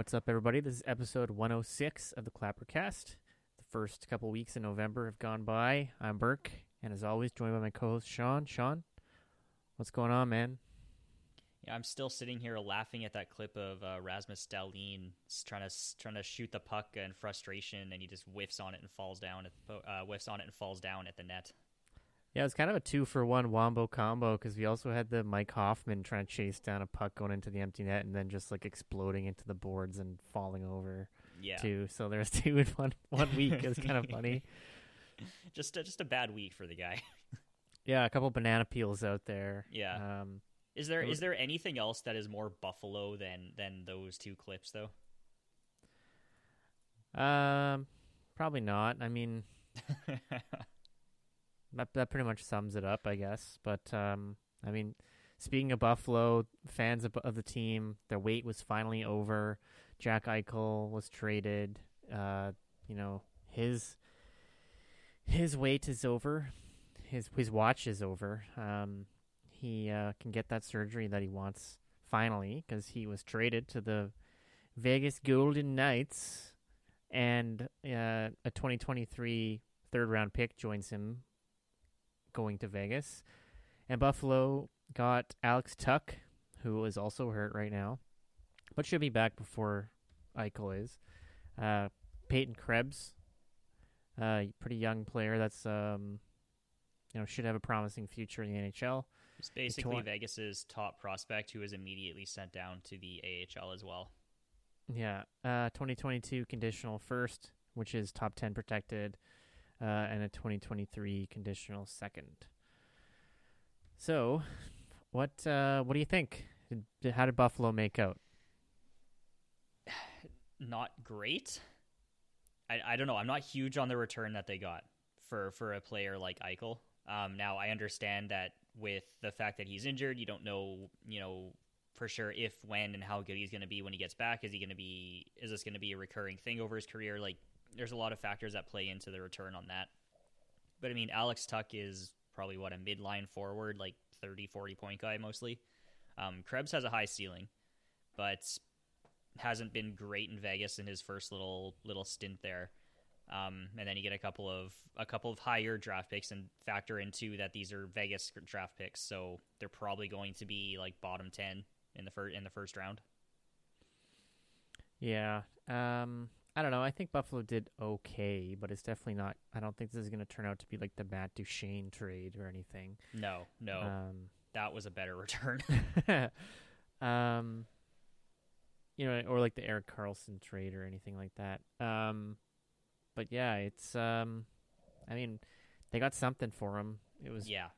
What's up, everybody? This is episode 106 of the Clappercast. The first couple weeks in November have gone by. I'm Burke, and as always, joined by my co-host Sean. Sean, what's going on, man? Yeah, I'm still sitting here laughing at that clip of uh, Rasmus Dahlin trying to trying to shoot the puck in frustration, and he just whiffs on it and falls down. At, uh, whiffs on it and falls down at the net. Yeah, it's kind of a two for one wombo combo because we also had the Mike Hoffman trying to chase down a puck going into the empty net and then just like exploding into the boards and falling over. Yeah, too. So there's two in one one week. It was kind of funny. just a, just a bad week for the guy. yeah, a couple banana peels out there. Yeah. Um, is there is there anything else that is more Buffalo than than those two clips though? Um, probably not. I mean, that that pretty much sums it up, I guess. But um, I mean, speaking of Buffalo, fans of, of the team, their wait was finally over. Jack Eichel was traded. Uh, you know his his wait is over. His his watch is over. Um, he uh, can get that surgery that he wants finally because he was traded to the Vegas Golden Knights, and uh, a 2023 third round pick joins him going to Vegas. And Buffalo got Alex Tuch, who is also hurt right now, but should be back before Eichel is. Uh, Peyton Krebs, uh, pretty young player that's um, you know should have a promising future in the NHL. It's basically Vegas's top prospect who was immediately sent down to the AHL as well. Yeah, uh, 2022 conditional first, which is top 10 protected, uh, and a 2023 conditional second. So, what uh, what do you think? How did Buffalo make out? Not great. I, I don't know. I'm not huge on the return that they got for for a player like Eichel. Um, now I understand that with the fact that he's injured, you don't know, you know, for sure if, when, and how good he's going to be when he gets back. Is he going to be? Is this going to be a recurring thing over his career? Like, there's a lot of factors that play into the return on that. But I mean, Alex Tuch is probably what a midline forward, like 30, 40 point guy mostly. Um, Krebs has a high ceiling, but hasn't been great in Vegas in his first little little stint there. Um, and then you get a couple of a couple of higher draft picks and factor into that these are Vegas draft picks, so they're probably going to be like bottom ten in the first in the first round. Yeah, um, I don't know. I think Buffalo did okay, but it's definitely not. I don't think this is going to turn out to be like the Matt Duchene trade or anything. No, no, um, that was a better return. um, you know, or like the Erik Karlsson trade or anything like that. Um, but yeah, it's um, I mean, they got something for him. It was yeah,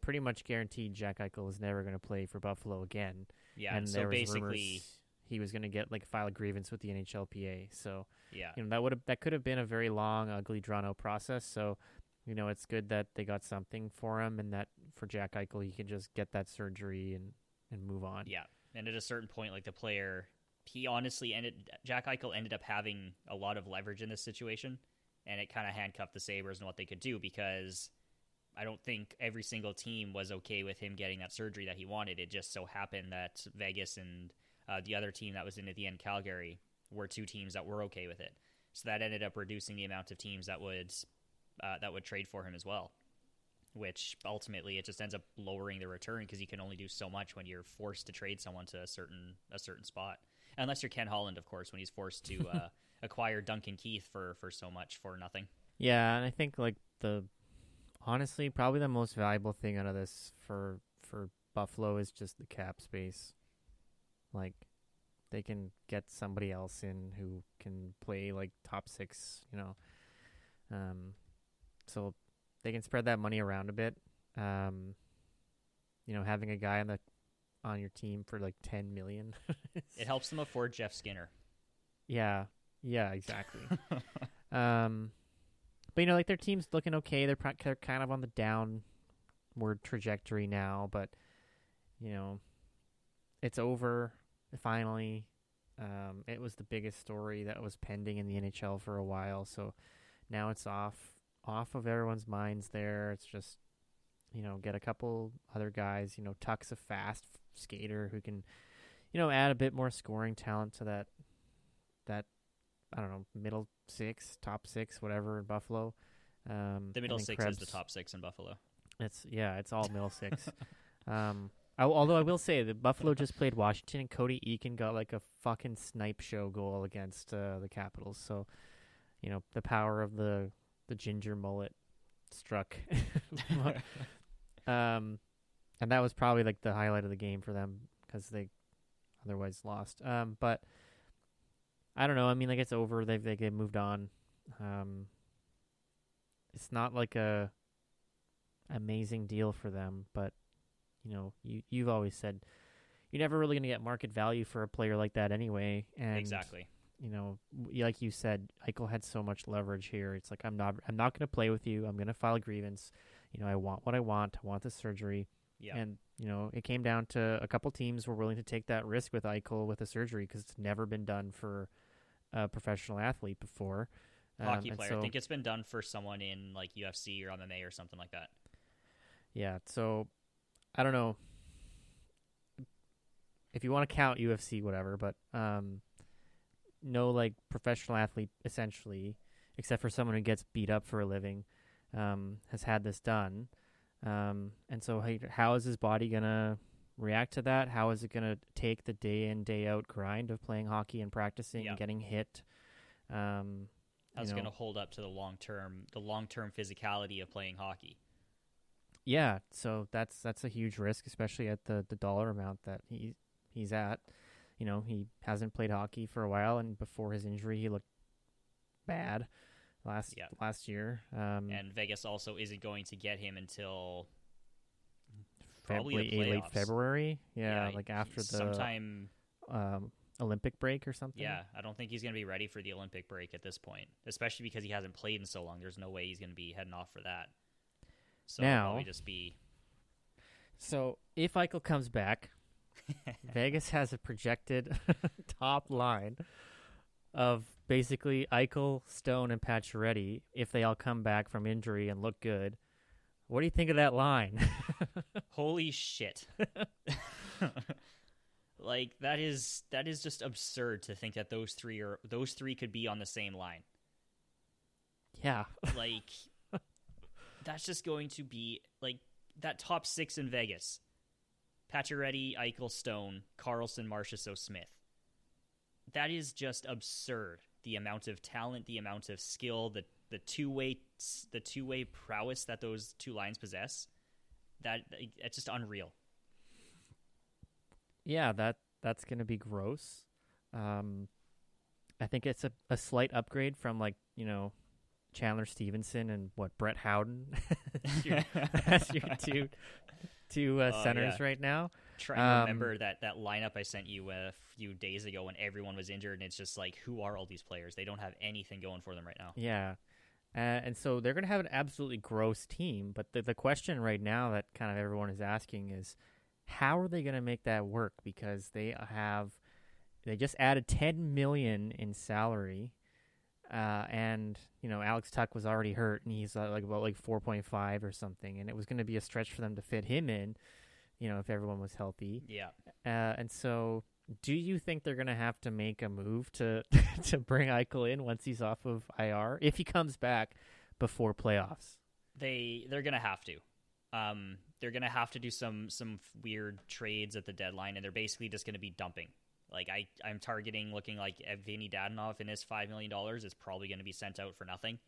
pretty much guaranteed. Jack Eichel was never going to play for Buffalo again. Yeah, and so basically he was going to get like file a grievance with the NHLPA. So yeah, you know that would have that could have been a very long, ugly, drawn out process. So you know it's good that they got something for him, and that for Jack Eichel he can just get that surgery and and move on. Yeah, and at a certain point, like the player he honestly ended Jack Eichel ended up having a lot of leverage in this situation, and it kind of handcuffed the Sabres and what they could do because I don't think every single team was okay with him getting that surgery that he wanted. It just so happened that Vegas and uh, the other team that was in at the end, Calgary, were two teams that were okay with it. So that ended up reducing the amount of teams that would uh, that would trade for him as well. Which ultimately it just ends up lowering the return because you can only do so much when you're forced to trade someone to a certain a certain spot unless you're Ken Holland, of course, when he's forced to uh, acquire Duncan Keith for for so much for nothing. Yeah, and I think like the honestly probably the most valuable thing out of this for for Buffalo is just the cap space. Like they can get somebody else in who can play like top six, you know. Um, so they can spread that money around a bit. Um, you know, having a guy on the on your team for like 10 million. it helps them afford Jeff Skinner. Yeah. Yeah, exactly. um but you know like their team's looking okay. They're, they're kind of on the downward trajectory now, but you know, it's over finally. Um, it was the biggest story that was pending in the NHL for a while, so now it's off off of everyone's minds. There, it's just you know get a couple other guys. You know, Tuch's a fast skater who can, you know, add a bit more scoring talent to that that I don't know middle six, top six, whatever in Buffalo. Um, The middle six is the top six in Buffalo. It's yeah, it's all middle six. um, I, although I will say that Buffalo just played Washington and Cody Eakin got like a fucking snipe show goal against uh, the Capitals. So, you know, the power of the the ginger mullet struck. um, and that was probably like the highlight of the game for them because they otherwise lost. Um, but I don't know. I mean, like it's over. They've they, moved on. Um, it's not like a amazing deal for them, but you know, you you've always said you're never really going to get market value for a player like that anyway. And exactly. you know, like you said, Eichel had so much leverage here. It's like I'm not I'm not going to play with you. I'm going to file a grievance. You know, I want what I want. I want the surgery. Yeah. And you know, it came down to a couple teams were willing to take that risk with Eichel with a surgery because it's never been done for a professional athlete before. Um, Hockey and player. so- I think it's been done for someone in like UFC or MMA or something like that. Yeah, so I don't know if you want to count UFC, whatever, but um, no like professional athlete essentially, except for someone who gets beat up for a living, um, has had this done. Um, and so how, how is his body gonna react to that? How is it gonna take the day in day out grind of playing hockey and practicing Yeah. and getting hit? Um, How's it going to hold up to the long term, the long term physicality of playing hockey? Yeah, so that's that's a huge risk, especially at the, the dollar amount that he he's at. You know, he hasn't played hockey for a while, and before his injury, he looked bad last Yeah. last year. Um, And Vegas also isn't going to get him until probably February, late. February, yeah, Yeah, like after the sometime. um, Olympic break or something. Yeah, I don't think he's going to be ready for the Olympic break at this point, especially because he hasn't played in so long. There's no way he's going to be heading off for that. So Now- we just be So if Eichel comes back, Vegas has a projected top line of basically Eichel, Stone, and Pacioretty if they all come back from injury and look good. What do you think of that line? holy shit. like that is that is just absurd to think that those three are those three could be on the same line. yeah, like that's just going to be like that top six in Vegas. Pacioretty, Eichel, Stone, Karlsson, Marchessault, Smith. That is just absurd. The amount of talent, the amount of skill, the the two way the two way prowess that those two lines possess. That it's just unreal. yeah, that that's gonna be gross. Um, I think it's a, a slight upgrade from like you know Chandler Stephenson and what Brett Howden as your, your two two uh, Oh, centers yeah. right now. Trying to Um, remember that that lineup I sent you a few days ago when everyone was injured, and it's just like, who are all these players? They don't have anything going for them right now. Yeah. Uh, and so they're going to have an absolutely gross team. But the, the question right now that kind of everyone is asking is how are they going to make that work? Because they have, they just added 10 million in salary. Uh, and, you know, Alex Tuch was already hurt and he's uh, like about like 4.5 or something. And it was going to be a stretch for them to fit him in, you know, if everyone was healthy. Yeah. Uh, and so, do you think they're going to have to make a move to to bring Eichel in once he's off of IR if he comes back before playoffs? they they're gonna have to. Um, they're gonna have to do some some weird trades at the deadline, and they're basically just gonna be dumping. Like I, I'm targeting looking like Evgeny Dadonov and his five million dollars is probably going to be sent out for nothing.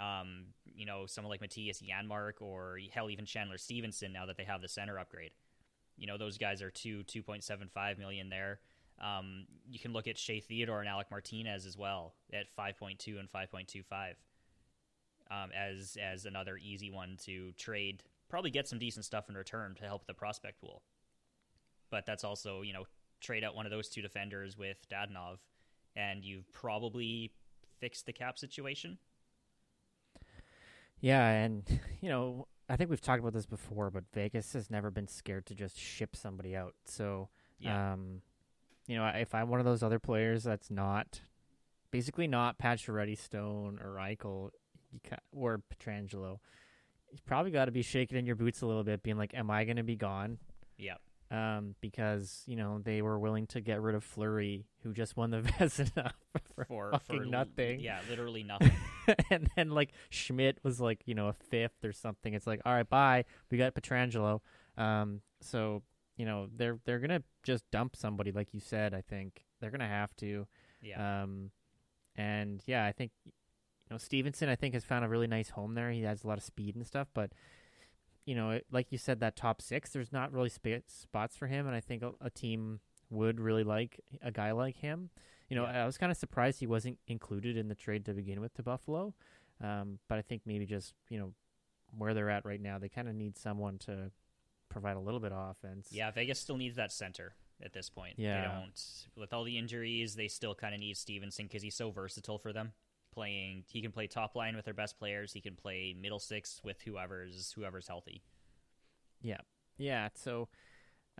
Um, you know, someone like Mattias Janmark or hell, even Chandler Stephenson. Now that they have the center upgrade, you know those guys are two two point seven five million there. Um, you can look at Shea Theodore and Alec Martinez as well at five point two and five point two five um, as as another easy one to trade. Probably get some decent stuff in return to help the prospect pool. But that's also you know trade out one of those two defenders with Dadonov, and you've probably fixed the cap situation. Yeah, and you know, I think we've talked about this before, but Vegas has never been scared to just ship somebody out. So, Yeah. um, you know, if I'm one of those other players that's not, basically not Pacioretty, Stone, or Eichel, you ca- or Pietrangelo, you probably got to be shaking in your boots a little bit, being like, "Am I going to be gone?" Yeah, Um, because you know they were willing to get rid of Fleury, who just won the Vezina for, for fucking for nothing. Yeah, literally nothing. and then like Schmidt was like you know a fifth or something. It's like all right, bye. We got Pietrangelo. Um, so you know they're they're gonna just dump somebody like you said. I think they're gonna have to. yeah, Um, and yeah, I think you know Stephenson. I think has found a really nice home there. He has a lot of speed and stuff, but you know, like you said, that top six, there's not really sp- spots for him, and I think a, a team would really like a guy like him. You know, Yeah. I was kind of surprised he wasn't included in the trade to begin with to Buffalo, um, but I think maybe just you know where they're at right now, they kind of need someone to provide a little bit of offense. yeah. Vegas still needs that center at this point. Yeah. they don't. With all the injuries, they still kind of need Stephenson because he's so versatile for them. Playing, he can play top line with their best players. He can play middle six with whoever's whoever's healthy. Yeah, yeah. So,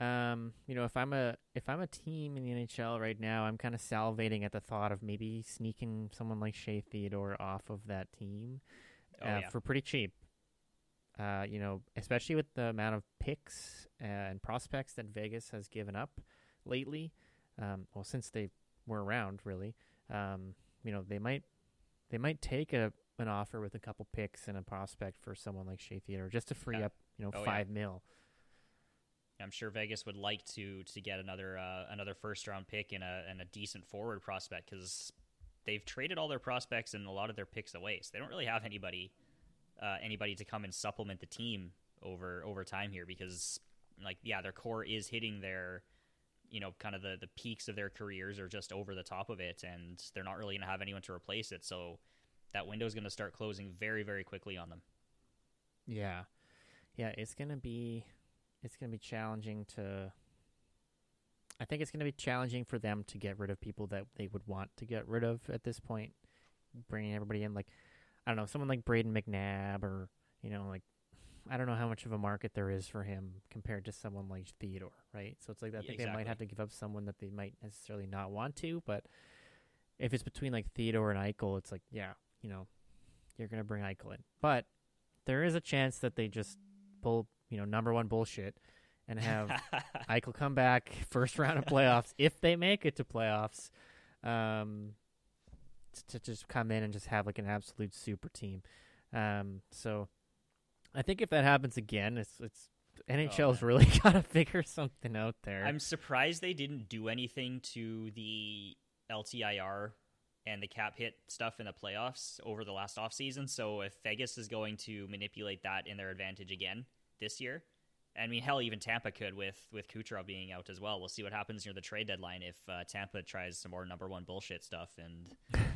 um, you know, if I'm a if I'm a team in the NHL right now, I'm kind of salivating at the thought of maybe sneaking someone like Shea Theodore off of that team Oh uh, yeah, for pretty cheap. Uh, you know, especially with the amount of picks and prospects that Vegas has given up lately. Um, well, since they were around, really, um, you know, they might they might take a an offer with a couple picks and a prospect for someone like Shea Theodore just to free Yeah. up, you know, Oh, yeah. five mil. I'm sure Vegas would like to to get another uh, another first round pick and a and a decent forward prospect because they've traded all their prospects and a lot of their picks away, so they don't really have anybody uh, anybody to come and supplement the team over over time here because like yeah, their core is hitting their you know kind of the the peaks of their careers are just over the top of it, and they're not really going to have anyone to replace it, so that window is going to start closing very very quickly on them. Yeah, yeah, it's gonna be it's gonna be challenging to. I think it's gonna be challenging for them to get rid of people that they would want to get rid of at this point. Bringing everybody in, like I don't know, someone like Brayden McNabb, or you know, like I don't know how much of a market there is for him compared to someone like Theodore, right? So it's like I Yeah, think they might have to give up someone that they might necessarily not want to, but if it's between like Theodore and Eichel, it's like yeah, you know, you're gonna bring Eichel in, but there is a chance that they just pull, you know, number one bullshit and have Eichel come back first round of playoffs if they make it to playoffs, um, t- to just come in and just have like an absolute super team. Um, so I think if that happens again, it's it's NHL's man. really got to figure something out there. I'm surprised they didn't do anything to the LTIR and the cap hit stuff in the playoffs over the last offseason. So if Vegas is going to manipulate that in their advantage again this year, I mean, hell, even Tampa could with with Kucherov being out as well. We'll see what happens near the trade deadline if uh, Tampa tries some more number one bullshit stuff and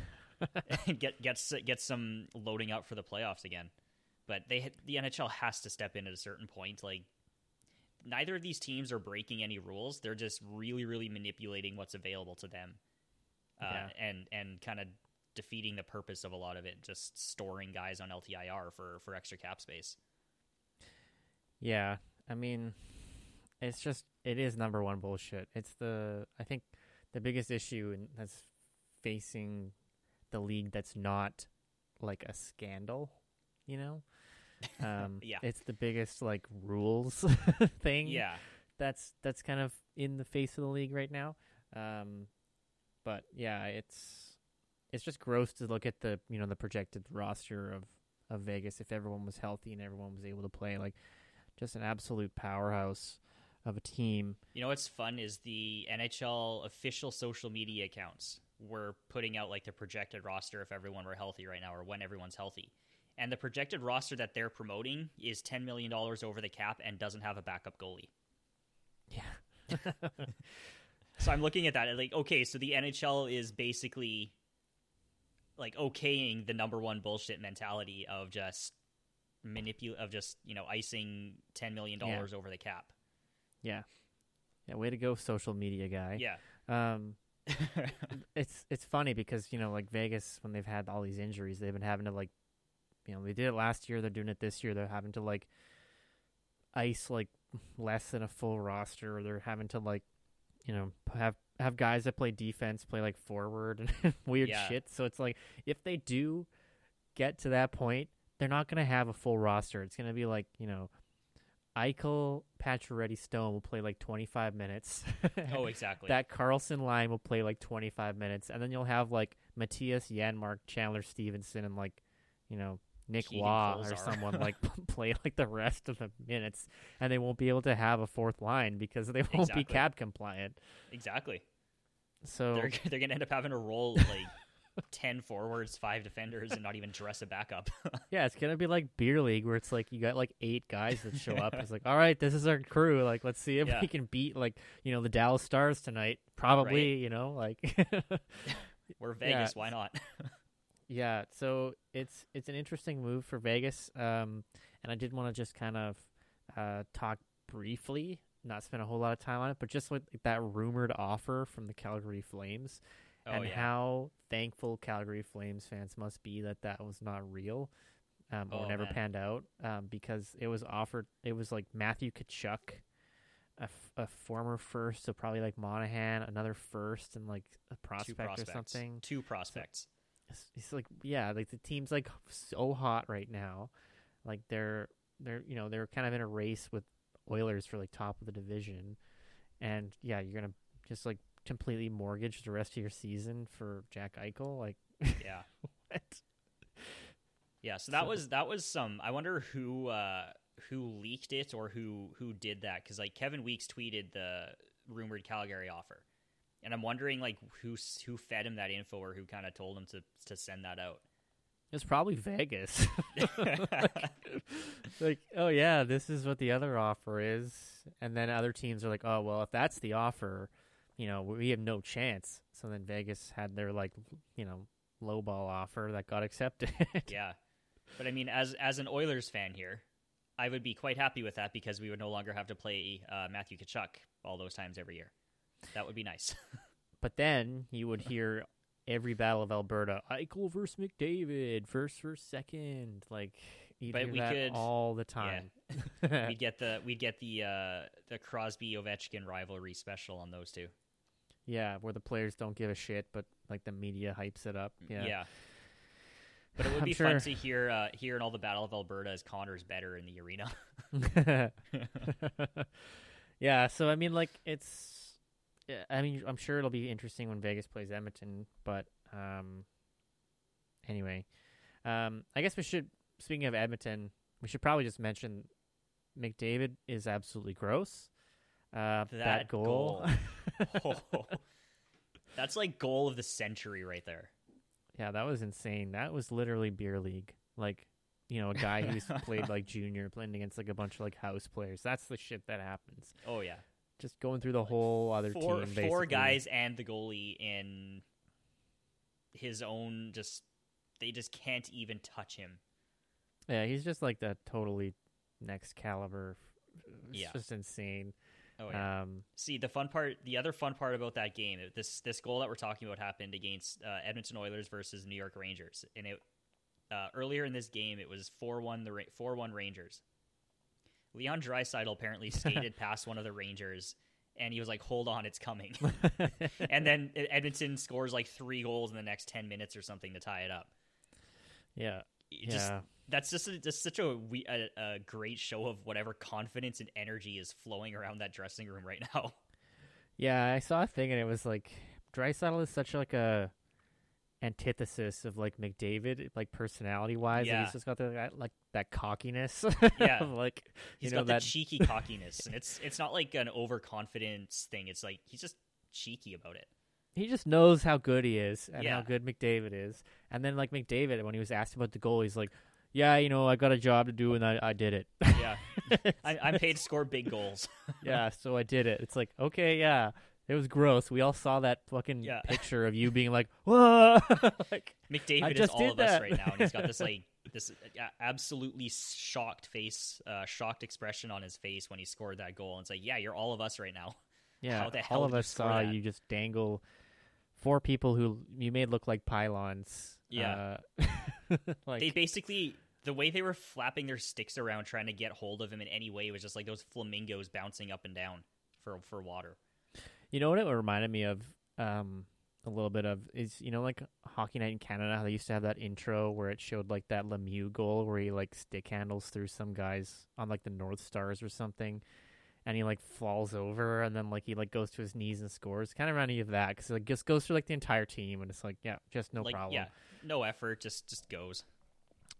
get gets gets some loading up for the playoffs again. But they the NHL has to step in at a certain point. Like neither of these teams are breaking any rules. They're just really, really manipulating what's available to them, uh, Yeah. and and kind of defeating the purpose of a lot of it. Just storing guys on LTIR for for extra cap space. Yeah, I mean, it's just it is number one bullshit. It's the I think the biggest issue in, that's facing the league that's not like a scandal, you know. Um, Yeah. it's the biggest like rules thing. Yeah, that's that's kind of in the face of the league right now. Um, but yeah, it's it's just gross to look at the you know the projected roster of of Vegas if everyone was healthy and everyone was able to play like just an absolute powerhouse of a team. you know what's fun is the NHL official social media accounts were putting out like the projected roster if everyone were healthy right now or when everyone's healthy. And the projected roster that they're promoting is $10 million over the cap and doesn't have a backup goalie. Yeah. So I'm looking at that and like, okay, so the NHL is basically like okaying the number one bullshit mentality of just manipul of just you know icing ten million dollars over the cap. yeah. Yeah, way to go social media guy. Yeah, Um it's it's funny because you know like Vegas when they've had all these injuries they've been having to like you know they did it last year they're doing it this year they're having to like ice like less than a full roster or they're having to like you know have have guys that play defense play like forward and weird Yeah. shit so it's like if they do get to that point they're not going to have a full roster it's going to be like you know Eichel, Pacioretty, Stone will play like 25 minutes. oh exactly. that Karlsson line will play like 25 minutes, and then you'll have like Mattias Janmark, Chandler Stephenson, and like you know Nick Keegan Waugh or someone like play like the rest of the minutes, and they won't be able to have a fourth line because they won't Exactly. be cab compliant. Exactly. So They're they're gonna end up having to roll like ten forwards, five defenders, and not even dress a backup. yeah, it's gonna be like beer league where it's like you got like eight guys that show up. It's like, all right, this is our crew. Like, let's see if Yeah. we can beat like you know the Dallas Stars tonight. Probably, Right. you know, like. We're Vegas, Yeah. why not? Yeah, so it's it's an interesting move for Vegas, um, and I did want to just kind of uh, talk briefly, not spend a whole lot of time on it, but just with that rumored offer from the Calgary Flames, Oh and yeah. how thankful Calgary Flames fans must be that that was not real, um, or Oh, never man. panned out, um, because it was offered. It was like Matthew Tkachuk, a, f- a former first, so probably like Monahan, another first, and like a prospect or something Two prospects. It's, it's like yeah, like the team's like so hot right now. Like they're they're you know they're kind of in a race with Oilers for like top of the division, and yeah, you're gonna just like completely mortgage the rest of your season for Jack Eichel. Like Yeah. what? Yeah, so that So- was that was some. I wonder who uh, who leaked it or who who did that because like Kevin Weeks tweeted the rumored Calgary offer, and I'm wondering like who who fed him that info or who kind of told him to to send that out. It's probably Vegas. like oh yeah, this is what the other offer is, and then other teams are like oh well if that's the offer, you know we have no chance. So then Vegas had their like you know lowball offer that got accepted. yeah, but I mean, as as an Oilers fan here, I would be quite happy with that because we would no longer have to play uh, Matthew Tkachuk all those times every year. That would be nice. But then you would hear every battle of Alberta, Eichel versus McDavid, first versus second. Like you'd But hear we that could- all the time. we'd get the we'd get the uh, the Crosby Ovechkin rivalry special on those two. yeah, where the players don't give a shit, but like the media hypes it up. Yeah. But it would be sure- fun to hear uh, hear in all the Battle of Alberta as Connor's better in the arena. yeah, so I mean, like it's. I mean, I'm sure it'll be interesting when Vegas plays Edmonton, but um. Anyway, um, I guess we should. Speaking of Edmonton, we should probably just mention McDavid is absolutely gross. Uh, that, That goal. goal. Oh, that's like goal of the century right there. yeah, that was insane. That was literally beer league. Like, you know, a guy who's played like junior playing against like a bunch of like house players. That's the shit that happens. Oh yeah, Just going through the whole other four team. four guys and the goalie in his own. Just they just can't even touch him. Yeah, he's just like the totally next caliber. It's Yeah. just insane. Oh yeah. Um, See the fun part. The other fun part about that game, this this goal that we're talking about happened against uh, Edmonton Oilers versus New York Rangers, and it uh, earlier in this game it was four one the four one Rangers. Leon Draisaitl apparently skated past one of the Rangers, and he was like, "Hold on, it's coming." and then Edmonton scores like three goals in the next ten minutes or something to tie it up. yeah, It just yeah, that's just a, just such a, we, a a great show of whatever confidence and energy is flowing around that dressing room right now. yeah. I saw a thing and it was like Draisaitl is such like a antithesis of like McDavid, like personality wise. Yeah. he's just got the, that like that cockiness. Yeah. like He's you know got the that cheeky cockiness, and it's it's not like an overconfidence thing. It's like he's just cheeky about it. he just knows how good he is and how good McDavid is. And then like McDavid, when he was asked about the goal, he's like, "Yeah, you know, I got a job to do and I, I did it." Yeah, I, I'm paid to score big goals. yeah, so I did it. It's like, okay, yeah, it was gross. We all saw that fucking Yeah. picture of you being like, "Whoa!" like, I McDavid is just all did of us that. right now, and he's got this like this uh, absolutely shocked face, uh, shocked expression on his face when he scored that goal. And it's like, yeah, you're all of us right now. yeah, How the hell all of did you us score saw that? you just dangle four people who you made look like pylons. Yeah. uh, like they basically the way they were flapping their sticks around trying to get hold of him in any way was just like those flamingos bouncing up and down for for water. You know what it reminded me of um a little bit of is you know like Hockey Night in Canada how they used to have that intro where it showed like that Lemieux goal where he like stick handles through some guys on like the North Stars or something and he like falls over and then like he like goes to his knees and scores. Kind of reminding you of that because like just goes through like the entire team and it's like yeah, just no like problem. yeah, no effort, just just goes.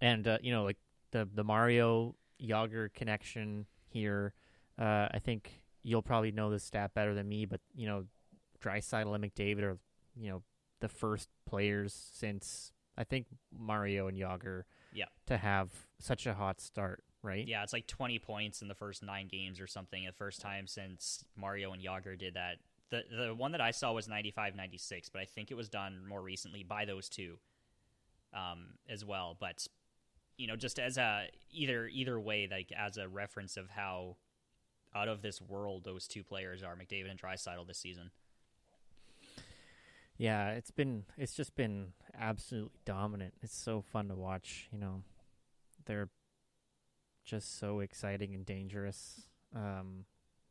And uh, you know like the the Mario Jagr connection here. Uh, I think you'll probably know this stat better than me, but you know, Draisaitl and McDavid are you know the first players since I think Mario and Jagr Yeah. to have such a hot start, right? Yeah, it's like 20 points in the first nine games or something. The first time since Mario and Jagr did that. The the one that I saw was 95 96, but I think it was done more recently by those two um, as well. But you know, just as a either either way, like as a reference of how out of this world those two players are, McDavid and Draisaitl this season. Yeah, it's been it's just been absolutely dominant. It's so fun to watch, you know. They're just so exciting and dangerous. Um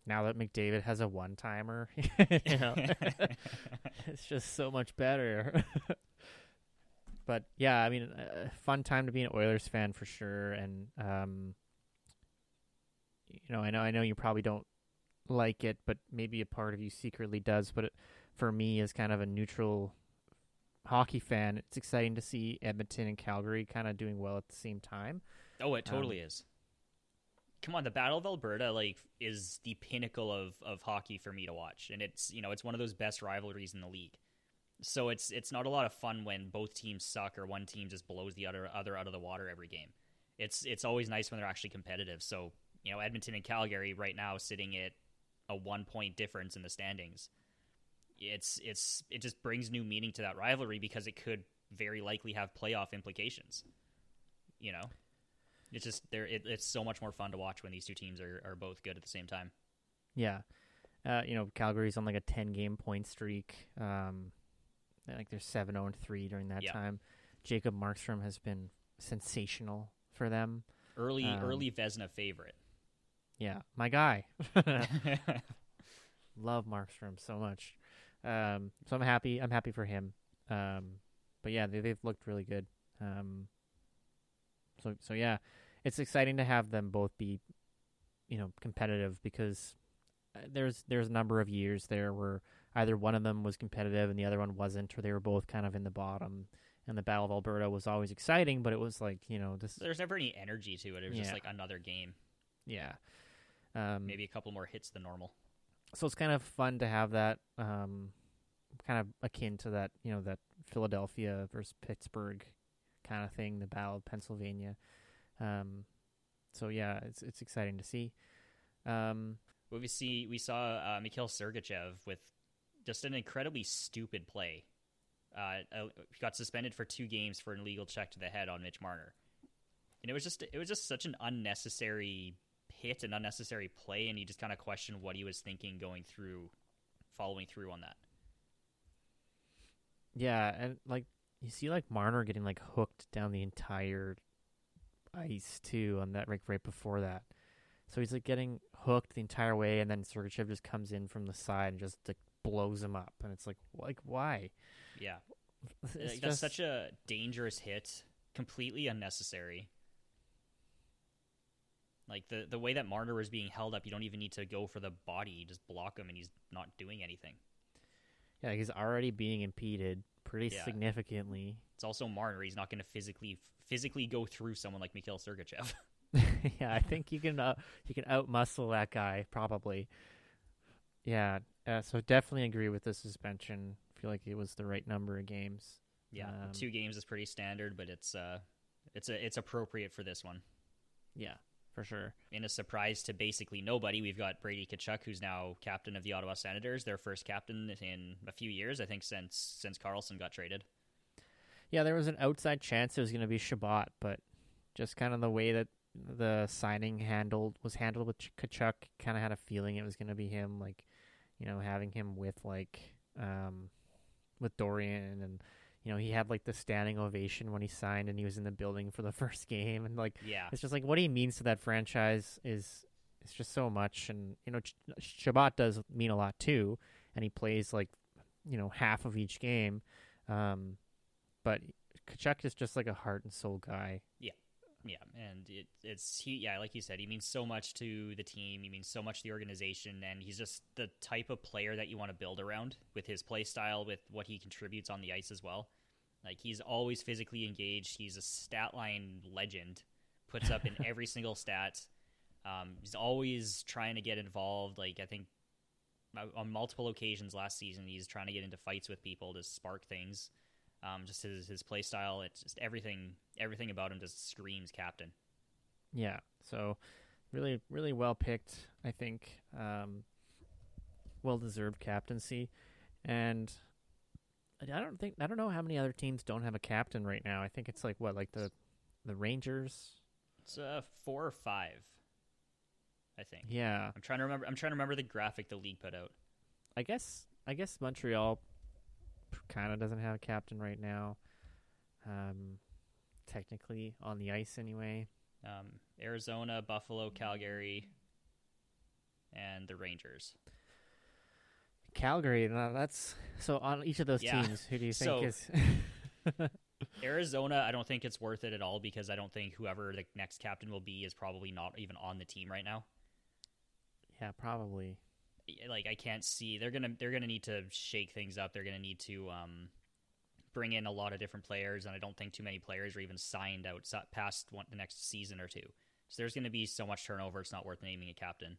now that McDavid has a one-timer, you know, it's just so much better. but yeah, I mean, a fun time to be an Oilers fan for sure and um you know, I know I know you probably don't like it, but maybe a part of you secretly does, but it, for me as kind of a neutral hockey fan, it's exciting to see Edmonton and Calgary kind of doing well at the same time. Oh, it um, totally is. Come on, the Battle of Alberta like is the pinnacle of of hockey for me to watch, and it's you know it's one of those best rivalries in the league. So it's it's not a lot of fun when both teams suck or one team just blows the other other out of the water every game. It's it's always nice when they're actually competitive. So you know Edmonton and Calgary right now sitting at a one point difference in the standings. It's it's it just brings new meaning to that rivalry because it could very likely have playoff implications. You know, it's just there. It, it's so much more fun to watch when these two teams are, are both good at the same time. Yeah. Uh, you know, Calgary's on like a 10 game point streak. Um, like they're 7 0 3 during that Yeah. time. Jacob Markstrom has been sensational for them. Early Um, early Vezina favorite. Yeah, my guy. Love Markstrom so much. Um, so I'm happy. I'm happy for him. Um, but yeah, they, they've looked really good. Um, so so yeah, it's exciting to have them both be, you know, competitive because uh, there's there's a number of years there where either one of them was competitive and the other one wasn't, or they were both kind of in the bottom. And the Battle of Alberta was always exciting, but it was like you know this. There's never any energy to it. It was just like another game. Yeah. Um, Maybe a couple more hits than normal. so it's kind of fun to have that um, kind of akin to that you know that Philadelphia versus Pittsburgh kind of thing, the Battle of Pennsylvania. Um, so yeah, it's it's exciting to see. Um, But we see we saw uh, Mikhail Sergachev with just an incredibly stupid play. Uh, uh, he got suspended for two games for an illegal check to the head on Mitch Marner, and it was just it was just such an unnecessary hit, an unnecessary play, and you just kind of question what he was thinking going through, following through on that. yeah, and like you see, like Marner getting like hooked down the entire ice too on that like right before that. So he's like getting hooked the entire way, and then Sergachev just comes in from the side and just like blows him up, and it's like like why? Yeah, It's that's just- such a dangerous hit, completely unnecessary. Like the the way that Marner was being held up, you don't even need to go for the body; you just block him, and he's not doing anything. Yeah, he's already being impeded pretty Yeah. significantly. It's also Marner; he's not going to physically physically go through someone like Mikhail Sergachev. yeah, I think you can uh, you can outmuscle that guy probably. Yeah, uh, so definitely agree with the suspension. Feel like it was the right number of games. yeah, Um, two games is pretty standard, but it's uh, it's a it's appropriate for this one. Yeah, for sure. In a surprise to basically nobody, we've got Brady Tkachuk, who's now captain of the Ottawa Senators, their first captain in a few years, I think, since since Karlsson got traded. Yeah, there was an outside chance it was going to be Chabot, but just kind of the way that the signing handled was handled with Ch- Tkachuk, kind of had a feeling it was going to be him. Like, you know, having him with like um with Dorian and. You know, he had like the standing ovation when he signed, and he was in the building for the first game, and like Yeah, it's just like what he means to that franchise is it's just so much and you know Ch- Chabot does mean a lot too and he plays like you know half of each game um but Tkachuk is just like a heart and soul guy Yeah. Yeah, and it, it's he. Yeah, like you said, he means so much to the team. He means so much to the organization, and he's just the type of player that you want to build around with his play style, with what he contributes on the ice as well. Like he's always physically engaged. He's a stat line legend. Puts up in every single stat. Um, he's always trying to get involved. Like I think uh, on multiple occasions last season, he's trying to get into fights with people to spark things. Um, just his his play style, it's just everything everything about him just screams captain. Yeah. So really really well picked, I think. Um, well deserved captaincy. And I don't think I don't know how many other teams don't have a captain right now. I think it's like what, like the the Rangers? It's uh four or five. I think. Yeah. I'm trying to remember I'm trying to remember the graphic the league put out. I guess I guess Montreal kind of doesn't have a captain right now. Um, technically on the ice anyway. Um, Arizona, Buffalo, Calgary, and the Rangers. Calgary, that's so on each of those Yeah. teams. Who do you think So- is? Arizona, I don't think it's worth it at all because I don't think whoever the next captain will be is probably not even on the team right now. yeah, probably. Like I can't see they're gonna they're gonna need to shake things up. They're gonna need to um, bring in a lot of different players, and I don't think too many players are even signed out past one, the next season or two. So there's gonna be so much turnover. It's not worth naming a captain.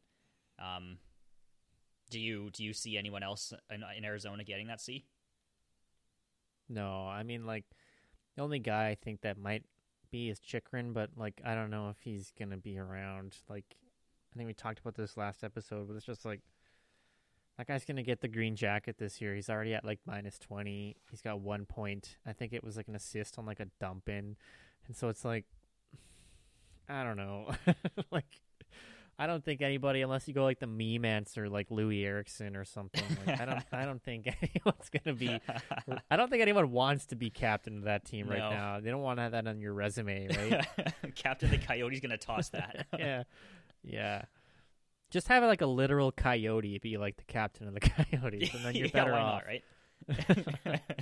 Um, do you do you see anyone else in, in Arizona getting that C? No, I mean like the only guy I think that might be is Chychrun, but like I don't know if he's gonna be around. Like I think we talked about this last episode, but it's just like that guy's gonna get the green jacket this year. He's already at like minus twenty. He's got one point. I think it was like an assist on like a dump in, and so it's like I don't know, like. I don't think anybody, unless you go like the meme answer, like Loui Eriksson or something. Like, I don't, I don't think anyone's gonna be I don't think anyone wants to be captain of that team right now. They don't want to have that on your resume, right? Captain the Coyote's gonna toss that. yeah, yeah. Just have like a literal coyote be like the captain of the Coyotes, and then you're Yeah, better off. not, right?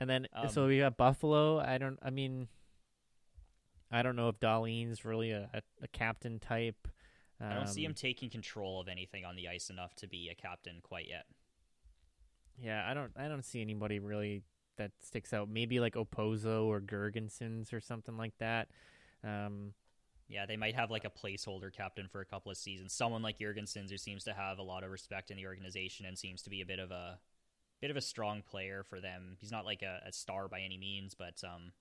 And then Um, so we got Buffalo. I don't. I mean, I don't know if Dahlin's really a, a, a captain type. Um, I don't see him taking control of anything on the ice enough to be a captain quite yet. Yeah, I don't. I don't see anybody really that sticks out. Maybe like Okposo or Girgensons or something like that. Um, Yeah, they might have like a placeholder captain for a couple of seasons. Someone like Jurgensen who seems to have a lot of respect in the organization and seems to be a bit of a bit of a strong player for them. He's not like a, a star by any means, but um,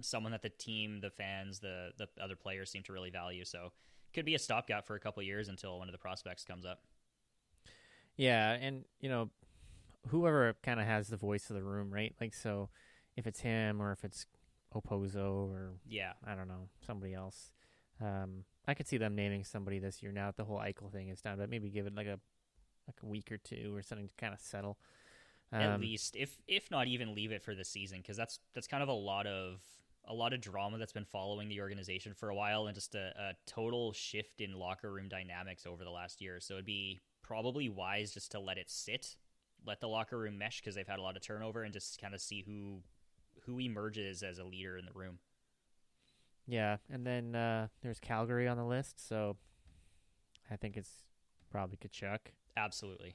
someone that the team, the fans, the the other players seem to really value. So could be a stopgap for a couple years until one of the prospects comes up. Yeah, and you know, whoever kind of has the voice of the room, right? Like, so if it's him or if it's Okposo or Yeah, I don't know somebody else, um, I could see them naming somebody this year. Now that the whole Eichel thing is done, but maybe give it like a like a week or two or something to kind of settle. at Um, least if if not even leave it for the season because that's that's kind of a lot of a lot of drama that's been following the organization for a while and just a, a total shift in locker room dynamics over the last year so it'd be probably wise just to let it sit let the locker room mesh because they've had a lot of turnover and just kind of see who who emerges as a leader in the room Yeah, and then uh, there's Calgary on the list, so I think it's probably Tkachuk. Absolutely.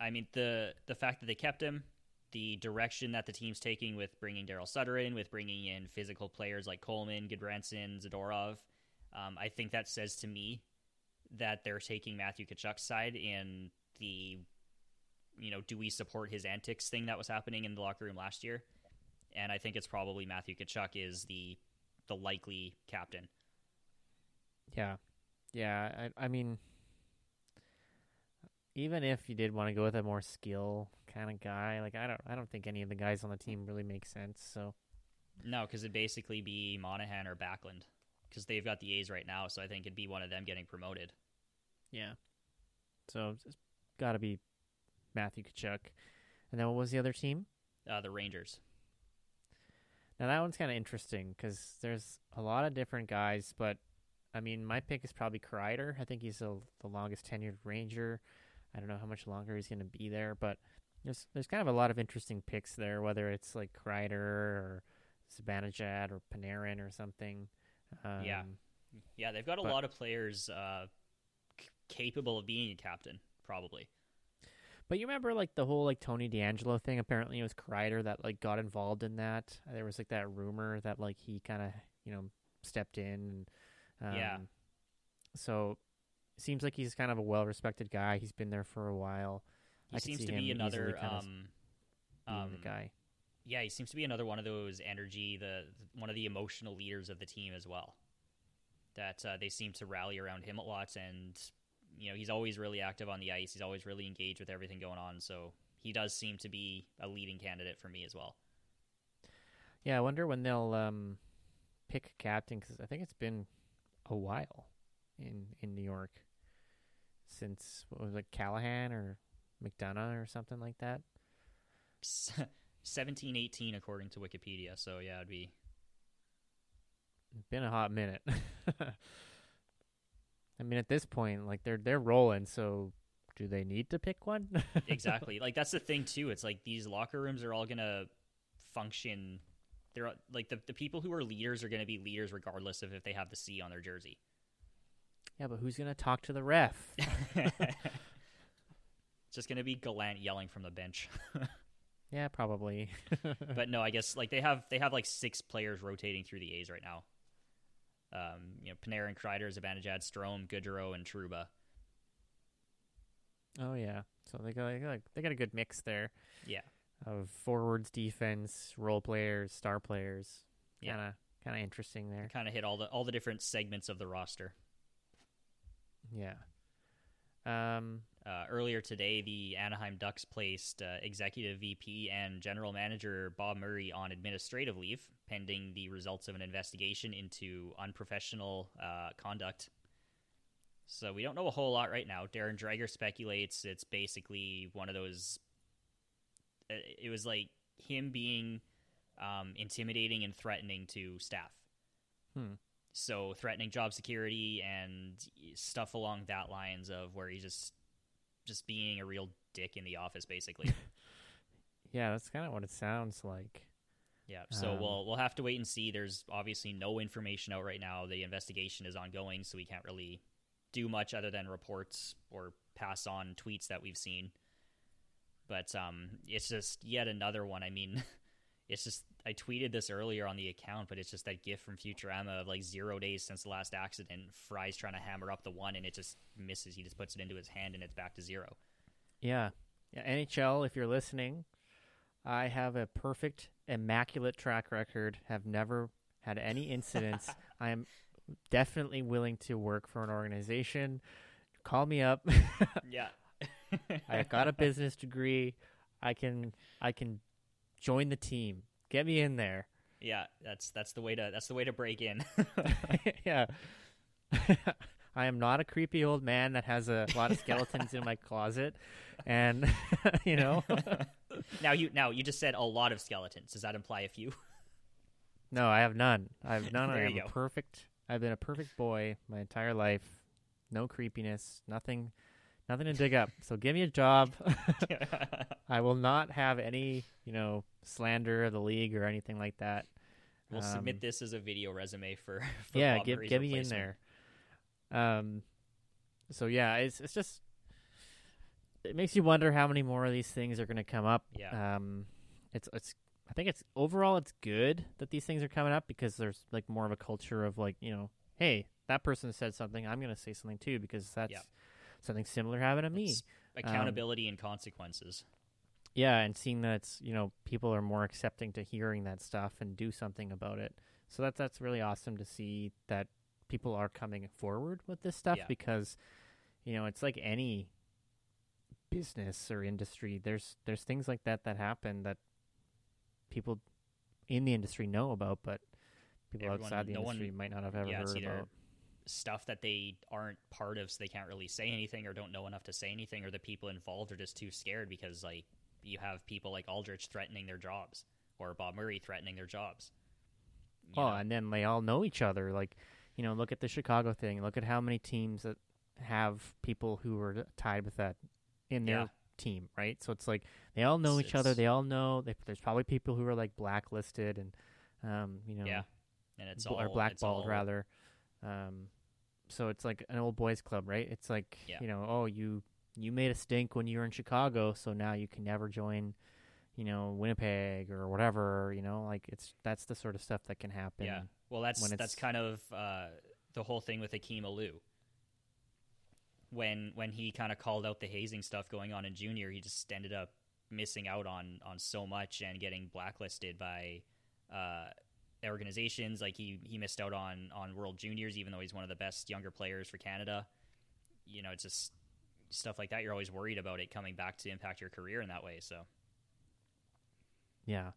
I mean the the fact that they kept him, the direction that the team's taking with bringing Daryl Sutter in, with bringing in physical players like Coleman, Gudbranson, Zadorov, um, I think that says to me that they're taking Matthew Tkachuk's side in the, you know, do we support his antics thing that was happening in the locker room last year, and I think it's probably Matthew Tkachuk is the the likely captain. Yeah, yeah. I, I mean, even if you did want to go with a more skill kind of guy, like I don't, I don't think any of the guys on the team really make sense. So No, because it'd basically be Monahan or Backlund because they've got the A's right now, so I think it'd be one of them getting promoted. yeah, so it's got to be Matthew Tkachuk. And then what was the other team? Uh, the Rangers. Now that one's kind of interesting because there's a lot of different guys, but I mean, my pick is probably Kreider. I think he's the, the longest tenured Ranger. I don't know how much longer he's going to be there, but there's there's kind of a lot of interesting picks there. Whether it's like Kreider or Zibanejad or Panarin or something. Um, Yeah. Yeah, they've got a But- lot of players uh, c- capable of being a captain, probably. But you remember like the whole like Tony D'Angelo thing? Apparently it was Kreider that like got involved in that. There was like that rumor that like he kind of you know stepped in. And, um, Yeah. So seems like he's kind of a well respected guy. He's been there for a while. He I seems see to be another. easily kind of Um, um, guy. yeah, he seems to be another one of those energy, the one of the emotional leaders of the team as well. That uh, they seem to rally around him a lot, and you know he's always really active on the ice. He's always really engaged with everything going on. So he does seem to be a leading candidate for me as well. Yeah, I wonder when they'll um pick a captain because I think it's been a while in in New York since what was it Callahan or McDonagh or something like that. Seventeen, eighteen, according to Wikipedia. So yeah, it'd be been a hot minute. I mean, at this point, like they're they're rolling. So, do they need to pick one? exactly like that's the thing too it's like these locker rooms are all gonna function they're like the, the people who are leaders are gonna be leaders regardless of if they have the c on their jersey yeah, but who's gonna talk to the ref? it's just gonna be Gallant yelling from the bench yeah, probably. but no i guess like they have they have like six players rotating through the a's right now um you know Panarin, Kreider, Zibanejad, Strome, Goodrow, and Trouba. oh yeah, so they got, they got they got a good mix there Yeah, of forwards, defense, role players, star players. Yeah. Kind of kind of interesting there. kind of hit all the all the different segments of the roster. Yeah. Um. Uh, earlier today, the Anaheim Ducks placed uh, executive VP and general manager Bob Murray on administrative leave, pending the results of an investigation into unprofessional uh, conduct. So we don't know a whole lot right now. Darren Dreger speculates it's basically one of those. uh, It was like him being um, intimidating and threatening to staff. Hmm. So threatening job security and stuff along that lines of where he's just just being a real dick in the office, basically. Yeah, that's kind of what it sounds like. yeah. So Um, we'll we'll have to wait and see. There's obviously no information out right now. The investigation is ongoing, so we can't really do much other than reports or pass on tweets that we've seen. But um, it's just yet another one. I mean, it's just I tweeted this earlier on the account, but it's just that gif from Futurama of like zero days since the last accident. Fry's trying to hammer up the one, and it just misses. He just puts it into his hand, and it's back to zero. Yeah. Yeah, NHL, if you're listening, I have a perfect, immaculate track record, have never had any incidents. I am definitely willing to work for an organization. Call me up. Yeah. I got a business degree. I can I can join the team. Get me in there. Yeah, that's that's the way to that's the way to break in. yeah. I am not a creepy old man that has a lot of skeletons in my closet and you know now you now you just said a lot of skeletons. Does that imply a few? No, I have none. I have none. I am a perfect. I've been a perfect boy my entire life. No creepiness. Nothing. Nothing to dig up. So give me a job. I will not have any, you know, slander of the league or anything like that. we'll Um, submit this as a video resume for, for yeah, Bob get Murray's get me in there. Um. So yeah, it's it's just it makes you wonder how many more of these things are going to come up. Yeah. Um, it's it's I think it's overall it's good that these things are coming up because there's like more of a culture of like you know, hey, that person said something, I'm going to say something too because that's Yeah. Something similar happened to me. It's um, accountability and consequences. Yeah, and seeing that it's you know people are more accepting to hearing that stuff and do something about it. So that's that's really awesome to see that people are coming forward with this stuff Yeah. because you know it's like any business or industry. There's there's things like that that happen that people in the industry know about, but people Everyone- outside the no one- industry might not have ever yeah, heard about. Stuff that they aren't part of, so they can't really say anything or don't know enough to say anything, or the people involved are just too scared because like you have people like Aldrich threatening their jobs or Bob Murray threatening their jobs. You Oh, know? and then they all know each other. Like, you know, look at the Chicago thing. Look at how many teams that have people who are tied with that in their Yeah. team, right? So it's like they all know It's- each other. They all know. They, there's probably people who are like blacklisted and Um, you know, Yeah. and it's all or it's blackballed all- rather. Um, so it's like an old boys club, right? It's like Yeah. you know, oh, you you made a stink when you were in Chicago, so now you can never join, you know, Winnipeg or whatever. You know, like it's that's the sort of stuff that can happen. Yeah. Well, that's that's kind of uh, the whole thing with Akim Aliu. When when he kind of called out the hazing stuff going on in junior, he just ended up missing out on on so much and getting blacklisted by uh, organizations. Like he he missed out on on World Juniors, even though he's one of the best younger players for Canada. You know, it's just stuff like that. You're always worried about it coming back to impact your career in that way. So Yeah.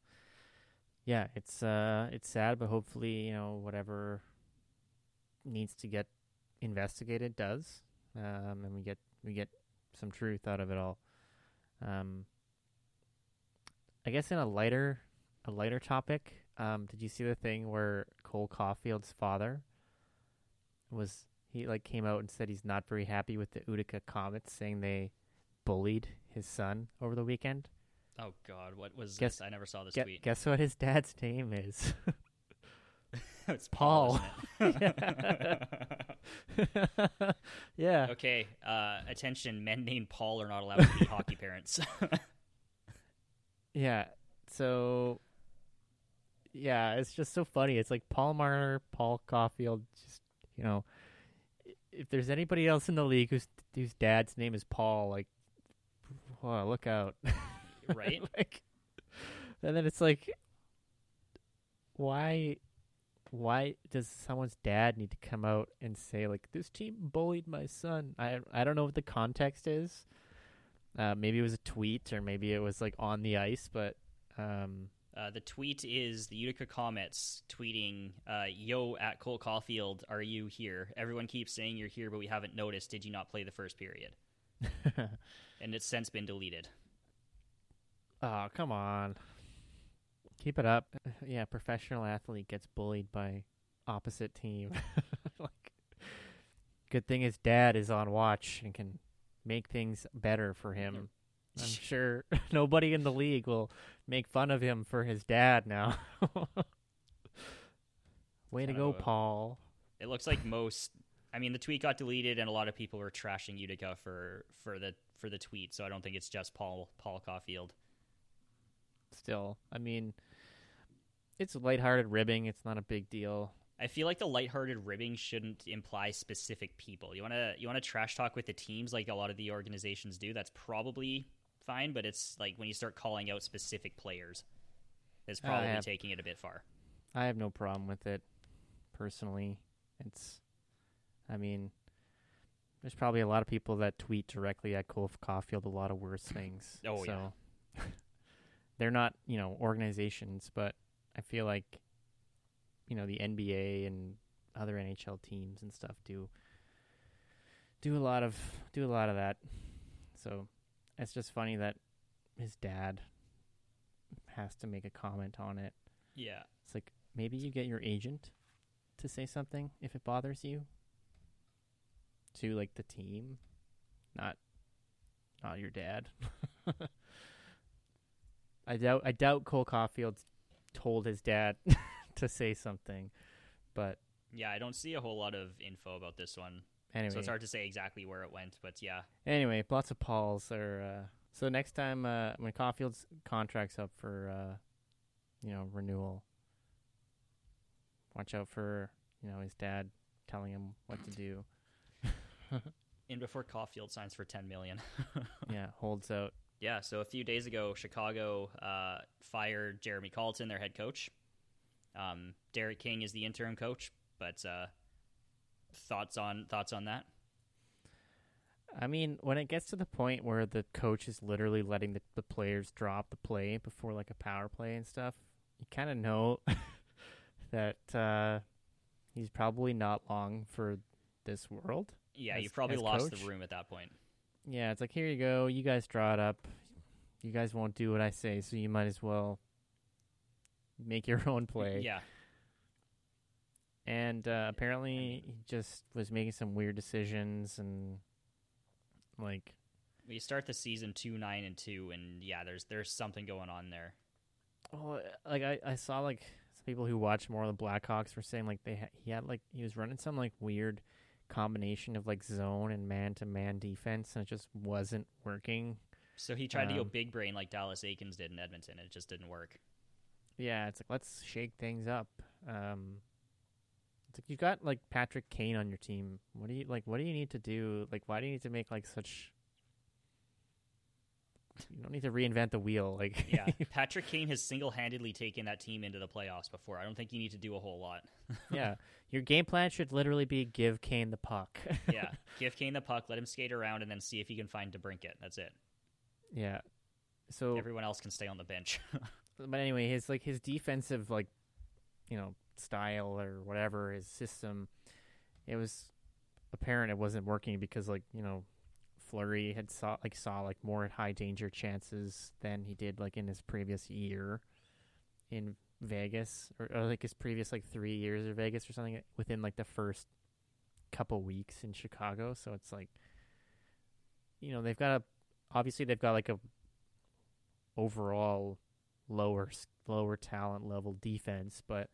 Yeah, it's uh it's sad, but hopefully, you know, whatever needs to get investigated does. Um and we get we get some truth out of it all. Um I guess in a lighter a lighter topic, um did you see the thing where Cole Caufield's father was he like came out and said he's not very happy with the Utica Comets saying they bullied his son over the weekend? oh god, what was Guess- this? I never saw this tweet. guess what his dad's name is? it's Paul. isn't it? yeah. Okay, uh, attention, men named Paul are not allowed to be hockey parents. Yeah. So yeah, it's just so funny. It's like Paul Marner, Paul Caufield, just you know, if there's anybody else in the league whose whose dad's name is Paul, like oh, look out. Right? like and then it's like why why does someone's dad need to come out and say like this team bullied my son? I I don't know what the context is. Uh, maybe it was a tweet or maybe it was like on the ice, but um, uh, the tweet is the Utica Comets tweeting, uh, "Yo at Cole Caufield, are you here? Everyone keeps saying you're here, but we haven't noticed. Did you not play the first period?" And it's since been deleted. oh come on, keep it up. Yeah, professional athlete gets bullied by opposite team. like, good thing his dad is on watch and can make things better for him. I'm sure nobody in the league will make fun of him for his dad now. Way to go, Paul. It looks like most. I mean, the tweet got deleted, and a lot of people were trashing Utica for for the for the tweet. So I don't think it's just Paul Paul Caufield. Still, I mean, it's lighthearted ribbing. It's not a big deal. I feel like the lighthearted ribbing shouldn't imply specific people. You want to you want to trash talk with the teams like a lot of the organizations do. That's probably fine, but it's like when you start calling out specific players, it's probably have- taking it a bit far. I have no problem with it personally. It's, I mean, there's probably a lot of people that tweet directly at Cole Caufield a lot of worse things. Oh, so yeah. they're not, you know, organizations, but I feel like, you know, the NBA and other NHL teams and stuff do do a lot of do a lot of that. So it's just funny that his dad has to make a comment on it. Yeah, It's like maybe you get your agent to say something if it bothers you to like the team, not not your dad. I doubt I doubt Cole Caufield told his dad to say something, but yeah. I don't see a whole lot of info about this one, anyway. so it's hard to say exactly where it went. But yeah, Anyway, lots of Pauls are. Uh, so next time uh, when Caufield's contract's up for, uh, you know, renewal, watch out for you know his dad telling him what to do. in before Caulfield signs for ten million. yeah, holds out. Yeah, so a few days ago, Chicago uh, fired Jeremy Colliton, their head coach. Um, Derek King is the interim coach, but uh, thoughts on thoughts on that? I mean, when it gets to the point where the coach is literally letting the, the players drop the play before like a power play and stuff, you kind of know that uh, he's probably not long for this world. Yeah, you've probably lost coach? the room at that point. Yeah, it's like here you go. You guys draw it up. You guys won't do what I say, so you might as well make your own play. Yeah, And uh, apparently, he just was making some weird decisions and like we start the season two nine and two, and yeah, there's there's something going on there. Oh, like I, I saw like some people who watch more of the Blackhawks were saying like they ha- he had like he was running some like weird combination of like zone and man to man defense, and it just wasn't working. So he tried to go Um, big brain like Dallas Eakins did in Edmonton, and it just didn't work. Yeah, it's like let's shake things up. Um, it's like you got like Patrick Kane on your team. What do you like? What do you need to do? Like, why do you need to make like such? You don't need to reinvent the wheel. Like, Yeah, Patrick Kane has single handedly taken that team into the playoffs before. I don't think you need to do a whole lot. yeah. Your game plan should literally be give Kane the puck. Yeah, give Kane the puck, let him skate around, and then see if he can find DeBrincat. That's it. yeah. So, Everyone else can stay on the bench. but anyway, his like his defensive like, you know, style or whatever his system, it was apparent it wasn't working because like you know, Fleury had saw like saw like more high danger chances than he did like in his previous year in Vegas or, or like his previous like three years of Vegas or something within like the first couple weeks in Chicago. So it's like, you know, they've got a obviously they've got like a overall lower lower talent level defense, but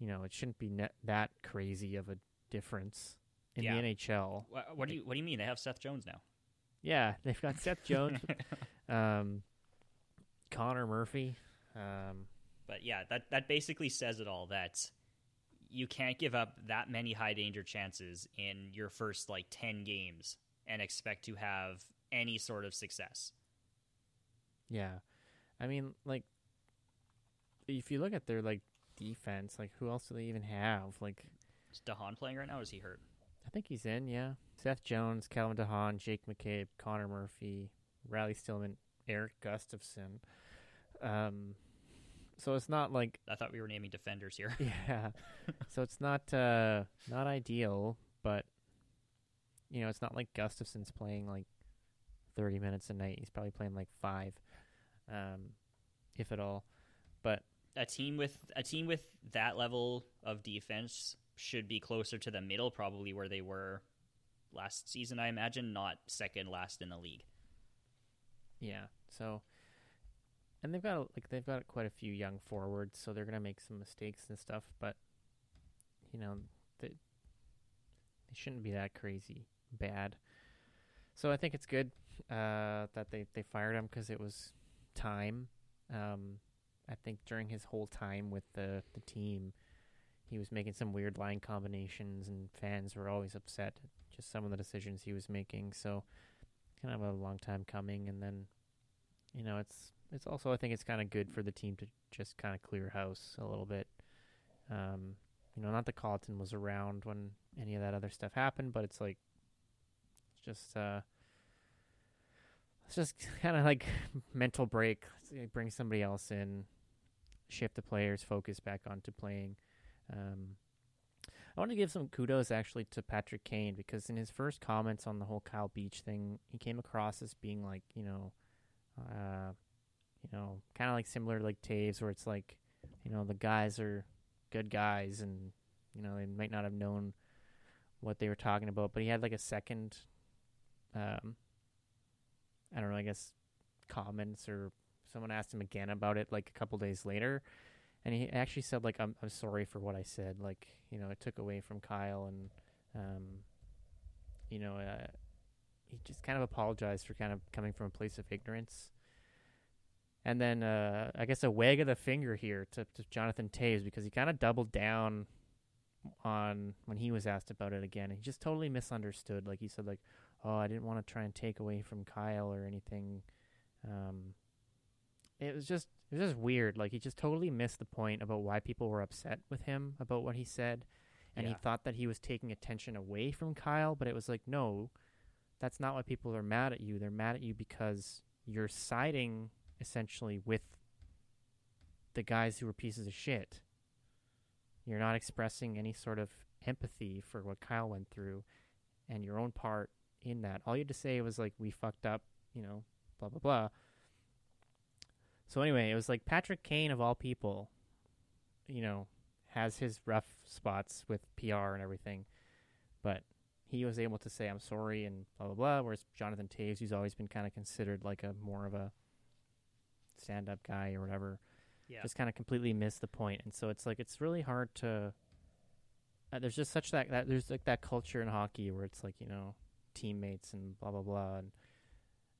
you know it shouldn't be net that crazy of a difference in Yeah. the NHL. what, what do you What do you mean? They have Seth Jones now. Yeah, they've got Seth Jones, um, Connor Murphy. Um, But yeah, that that basically says it all. That you can't give up that many high danger chances in your first like ten games and expect to have any sort of success. yeah, I mean, like, if you look at their like defense, like who else do they even have? Like, Is de Haan playing right now? Or is he hurt? I think he's in. Yeah, Seth Jones, Calvin de Haan, Jake McCabe, Connor Murphy, Riley Stillman, Erik Gustafsson. Um, so it's not like I thought we were naming defenders here. yeah. so it's not uh not ideal, but you know, it's not like Gustafsson's playing like 30 minutes a night. He's probably playing like 5 um if at all. But a team with a team with that level of defense should be closer to the middle, probably where they were last season. I imagine, not second last in the league. yeah. So and they've got like they've got quite a few young forwards, so they're to make some mistakes and stuff, but you know, they they shouldn't be that crazy bad. So I think it's good uh, that they, they fired him because it was time. Um, I think during his whole time with the, the team, he was making some weird line combinations, and fans were always upset at just some of the decisions he was making. So kind of a long time coming, and then you know it's it's also I think it's kind of good for the team to just kind of clear house a little bit. Um, you know, not that Colliton was around when any of that other stuff happened, but it's like it's just uh it's just kind of like mental break. Bring somebody else in, shift the players' focus back onto playing. Um, I want to give some kudos actually to Patrick Kane because in his first comments on the whole Kyle Beach thing, he came across as being like, you know, uh, you know, kind of like similar to like Toews, where it's like, you know, the guys are good guys, and you know they might not have known what they were talking about, but he had like a second, um, I don't know, I guess comments or someone asked him again about it like a couple days later, and he actually said like I'm I'm sorry for what I said, like you know it took away from Kyle and um, you know uh, he just kind of apologized for kind of coming from a place of ignorance. And then uh, I guess a wag of the finger here to, to Jonathan Toews because he kind of doubled down on when he was asked about it again. He just totally misunderstood. Like he said, like, "Oh, I didn't want to try and take away from Kyle or anything." Um, it was just it was just weird. Like he just totally missed the point about why people were upset with him about what he said, and he thought that he was taking attention away from Kyle. But it was like, no, that's not why people are mad at you. They're mad at you because you're siding essentially with the guys who were pieces of shit. You're not expressing any sort of empathy for what Kyle went through and your own part in that. All you had to say was like, we fucked up, you know, blah, blah, blah. So anyway, it was like Patrick Kane of all people, you know, has his rough spots with PR and everything, but he was able to say I'm sorry and blah blah blah. Whereas Jonathan Toews, who's always been kind of considered like a more of a stand-up guy or whatever, Yeah. just kind of completely missed the point. And so it's like it's really hard to. Uh, there's just such that, that there's like that culture in hockey where it's like you know teammates and blah blah blah and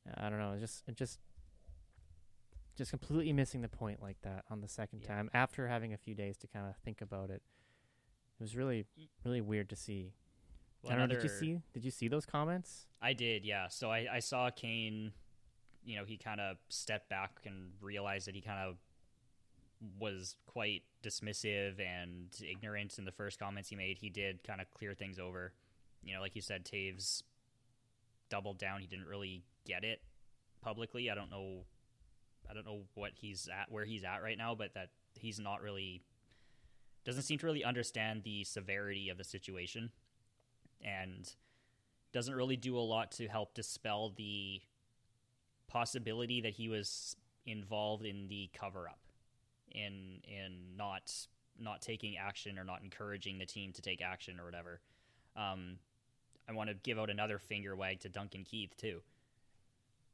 uh, I don't know, it just it just just completely missing the point like that on the second Yeah. time after having a few days to kind of think about it. It was really really weird to see. Well, don't know. Did you see? Did you see those comments? I did, yeah. So I, I saw Kane, you know, he kind of stepped back and realized that he kind of was quite dismissive and ignorant in the first comments he made. He did kind of clear things over. You know, like you said, Toews doubled down. He didn't really get it publicly. I don't know. I don't know what he's at, where he's at right now, but that he's not really doesn't seem to really understand the severity of the situation, and doesn't really do a lot to help dispel the possibility that he was involved in the cover up in in not not taking action or not encouraging the team to take action or whatever. Um, I want to give out another finger wag to Duncan Keith too,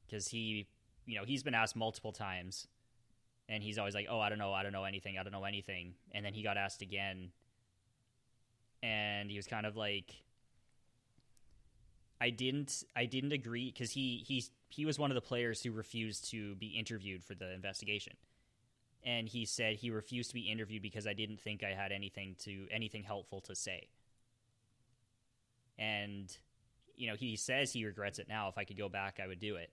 because he, you know, he's been asked multiple times, and he's always like, "Oh, I don't know, I don't know anything, I don't know anything," and then he got asked again, and he was kind of like, I didn't I didn't agree because he he's he was one of the players who refused to be interviewed for the investigation. And he said he refused to be interviewed because I didn't think I had anything to anything helpful to say. And you know, he says he regrets it now. If I could go back, I would do it.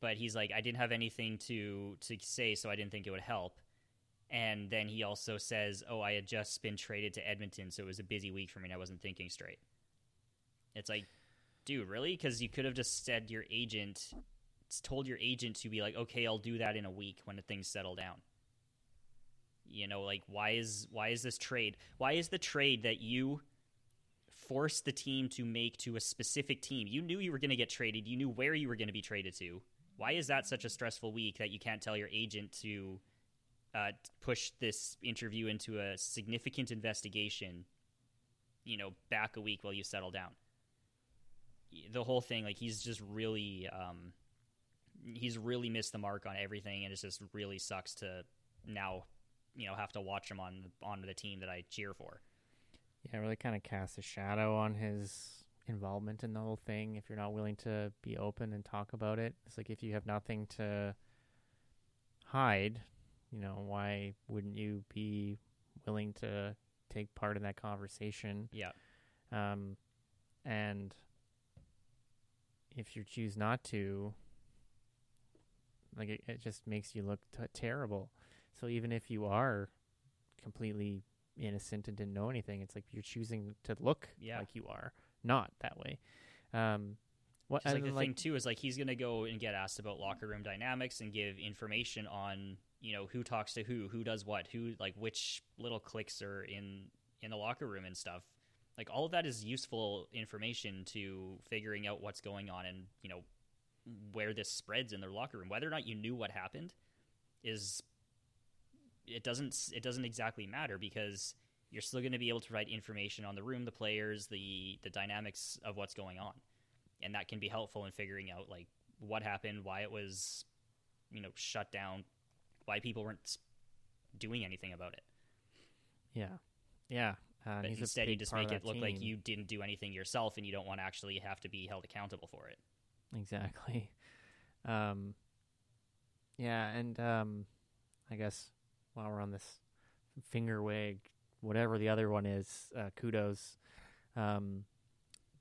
But he's like, I didn't have anything to to say, so I didn't think it would help. And then he also says, "Oh, I had just been traded to Edmonton, so it was a busy week for me, and I wasn't thinking straight." It's like, dude, really? Because you could have just said your agent, told your agent to be like, okay, I'll do that in a week when the things settle down. You know, like why is why is this trade? Why is the trade that you forced the team to make to a specific team? You knew you were going to get traded. You knew where you were going to be traded to. Why is that such a stressful week that you can't tell your agent to uh, push this interview into a significant investigation? You know, back a week while you settle down the whole thing like he's just really um he's really missed the mark on everything and it just really sucks to now you know have to watch him on on the team that I cheer for. Yeah, really kind of casts a shadow on his involvement in the whole thing. If you're not willing to be open and talk about it, it's like if you have nothing to hide, you know, why wouldn't you be willing to take part in that conversation? Yeah. Um, and if you choose not to, like it, it just makes you look t- terrible. So even if you are completely innocent and didn't know anything, it's like you're choosing to look Yeah. like you are, not that way. Um, what like the thing too is like he's gonna go and get asked about locker room dynamics and give information on you know who talks to who, who does what, who like which little cliques are in in the locker room and stuff. Like all of that is useful information to figuring out what's going on and you know where this spreads in their locker room. Whether or not you knew what happened is it doesn't it doesn't exactly matter because you're still going to be able to provide information on the room, the players, the the dynamics of what's going on, and that can be helpful in figuring out like what happened, why it was, you know, shut down, why people weren't doing anything about it. yeah, yeah. Uh, But he's instead, you just make it look like you didn't do anything yourself, and you don't want to actually have to be held accountable for it. Exactly. Um, yeah, and um, I guess while we're on this finger wag, whatever the other one is, uh, kudos. Um,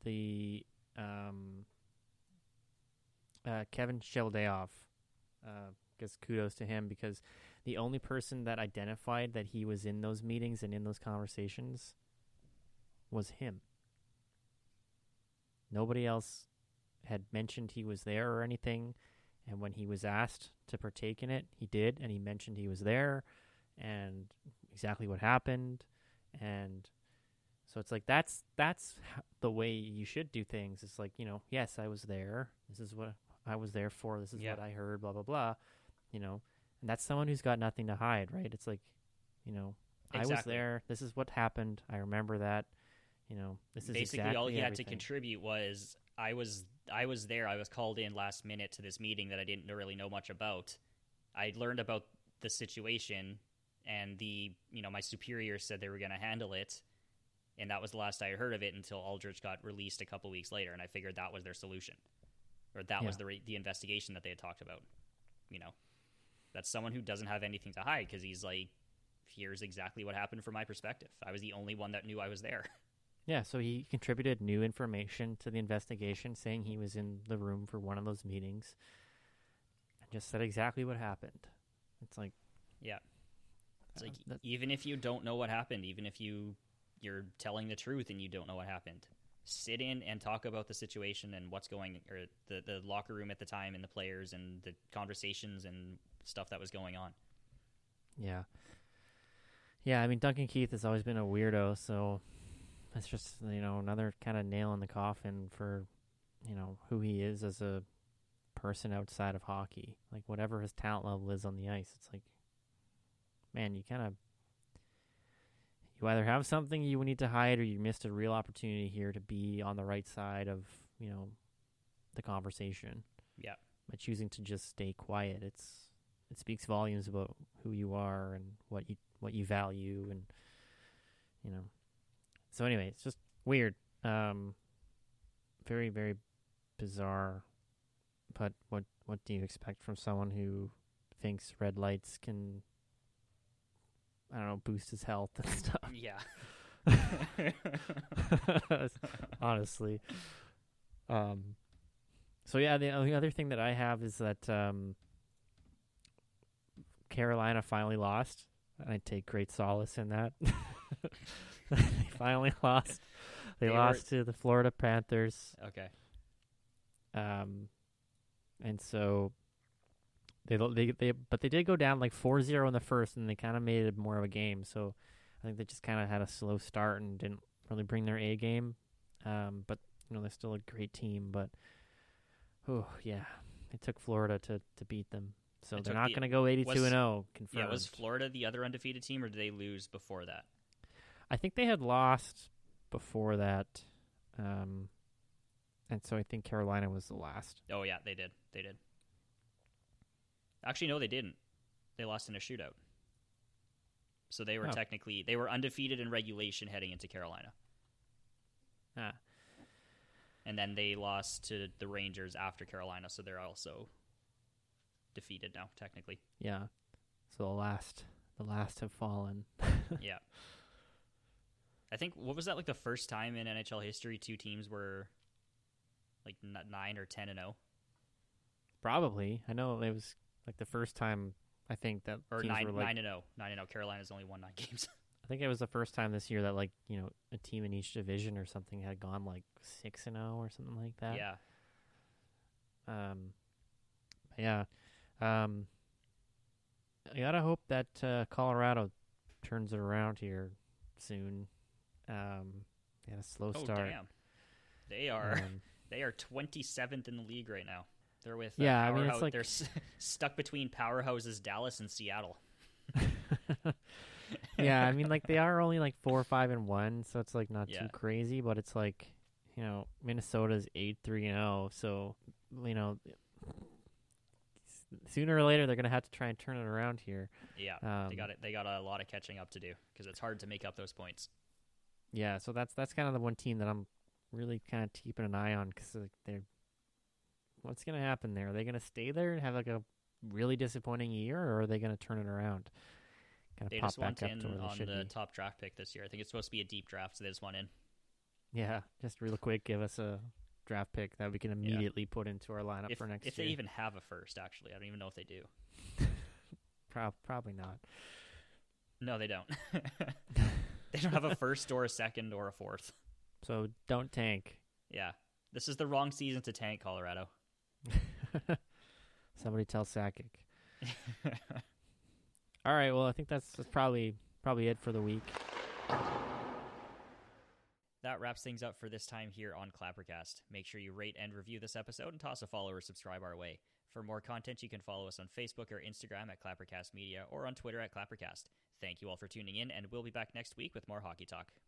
the um, uh, Kevin Cheveldayoff, uh, guess kudos to him because the only person that identified that he was in those meetings and in those conversations was him. Nobody else had mentioned he was there or anything. And when he was asked to partake in it, he did, and he mentioned he was there and exactly what happened. And so it's like that's that's the way you should do things. It's like you know, yes, I was there. This is what I was there for. This is Yeah. what I heard. Blah blah blah. You know, and that's someone who's got nothing to hide, right? It's like, you know, I was there. This is what happened. I remember that. You know, this is Basically, exactly all he had to contribute was I was I was there. I was called in last minute to this meeting that I didn't really know much about. I learned about the situation and the you know my superior said they were going to handle it and that was the last I heard of it until Aldrich got released a couple weeks later and I figured that was their solution or that was the re- the investigation that they had talked about you know. That's someone who doesn't have anything to hide because he's like here's exactly what happened from my perspective. I was the only one that knew I was there. Yeah, so he contributed new information to the investigation, saying he was in the room for one of those meetings, and just said exactly what happened. It's like, yeah it's like even if you don't know what happened even if you you're telling the truth and you don't know what happened sit in and talk about the situation and what's going or the the locker room at the time and the players and the conversations and stuff that was going on yeah, yeah. I mean, Duncan Keith has always been a weirdo, so that's just you know another kind of nail in the coffin for you know who he is as a person outside of hockey. Like whatever his talent level is on the ice, it's like, man, you kind of you either have something you need to hide or you missed a real opportunity here to be on the right side of you know the conversation. Yeah. By choosing to just stay quiet it's it speaks volumes about who you are and what you what you value and you know. So anyway it's just weird. Um very very bizarre. But what what do you expect from someone who thinks red lights can i don't know boost his health and stuff yeah honestly. Um, so yeah, the only other thing that I have is that um, Carolina finally lost. I take great solace in that. they finally lost. They, They were- lost to the Florida Panthers. okay Um, and so they they they but they did go down like 4-0 in the first, and they kind of made it more of a game. So I think they just kind of had a slow start and didn't really bring their A game. Um, but you know they're still a great team. But oh yeah, it took Florida to to beat them. So It they're not the- going to go 82 was- and 0 confirmed. yeah was florida the other undefeated team or did they lose before that I think they had lost before that. Um, and so I think Carolina was the last. oh yeah they did they did actually no they didn't they lost in a shootout so they were Oh. technically they were undefeated in regulation heading into carolina Ah, and then they lost to the Rangers after Carolina, so they're also defeated now, technically. Yeah. So the last, the last have fallen. yeah. I think what was that like the first time in NHL history two teams were like nine or ten and oh? zero, Probably. I know it was like the first time. I think that or teams nine were like. nine and zero, nine and zero. Carolina's only won nine games. I think it was the first time this year that like you know a team in each division or something had gone like six and zero or something like that. yeah, Um. Yeah. Um. I gotta hope that uh, Colorado turns it around here soon. Um. They had a slow oh start. damn, they are Um, they are twenty seventh in the league right now. They're with uh, Yeah, I mean, it's like- they're s- stuck between powerhouses Dallas and Seattle. yeah, I mean, like they are only like four, five, and one, so it's like not Yeah. too crazy. But it's like, you know, Minnesota's eight, three, and zero. So, you know, sooner or later they're gonna have to try and turn it around here. Yeah, Um, they got it. They got a lot of catching up to do because it's hard to make up those points. Yeah, so that's that's kind of the one team that I'm really kind of keeping an eye on because like they're. What's gonna happen there? Are they gonna stay there and have like a really disappointing year, or are they gonna turn it around? Kind of They pop just up in to where they on the be. top draft pick this year. I think it's supposed to be a deep draft, so they just went in. Yeah, just real quick, give us a draft pick that we can immediately put into our lineup If, for next if year. they even have a first, actually, I don't even know if they do. Prob- probably not. No, they don't. they don't have a first or a second or a fourth. So don't tank. Yeah, this is the wrong season to tank Colorado. Somebody tell Sakic. All right. Well, I think that's, that's probably probably it for the week. That wraps things up for this time here on Clappercast. Make sure you rate and review this episode and toss a follow or subscribe our way. For more content, you can follow us on Facebook or Instagram at Clappercast Media or on Twitter at Clappercast. Thank you all for tuning in, and we'll be back next week with more hockey talk.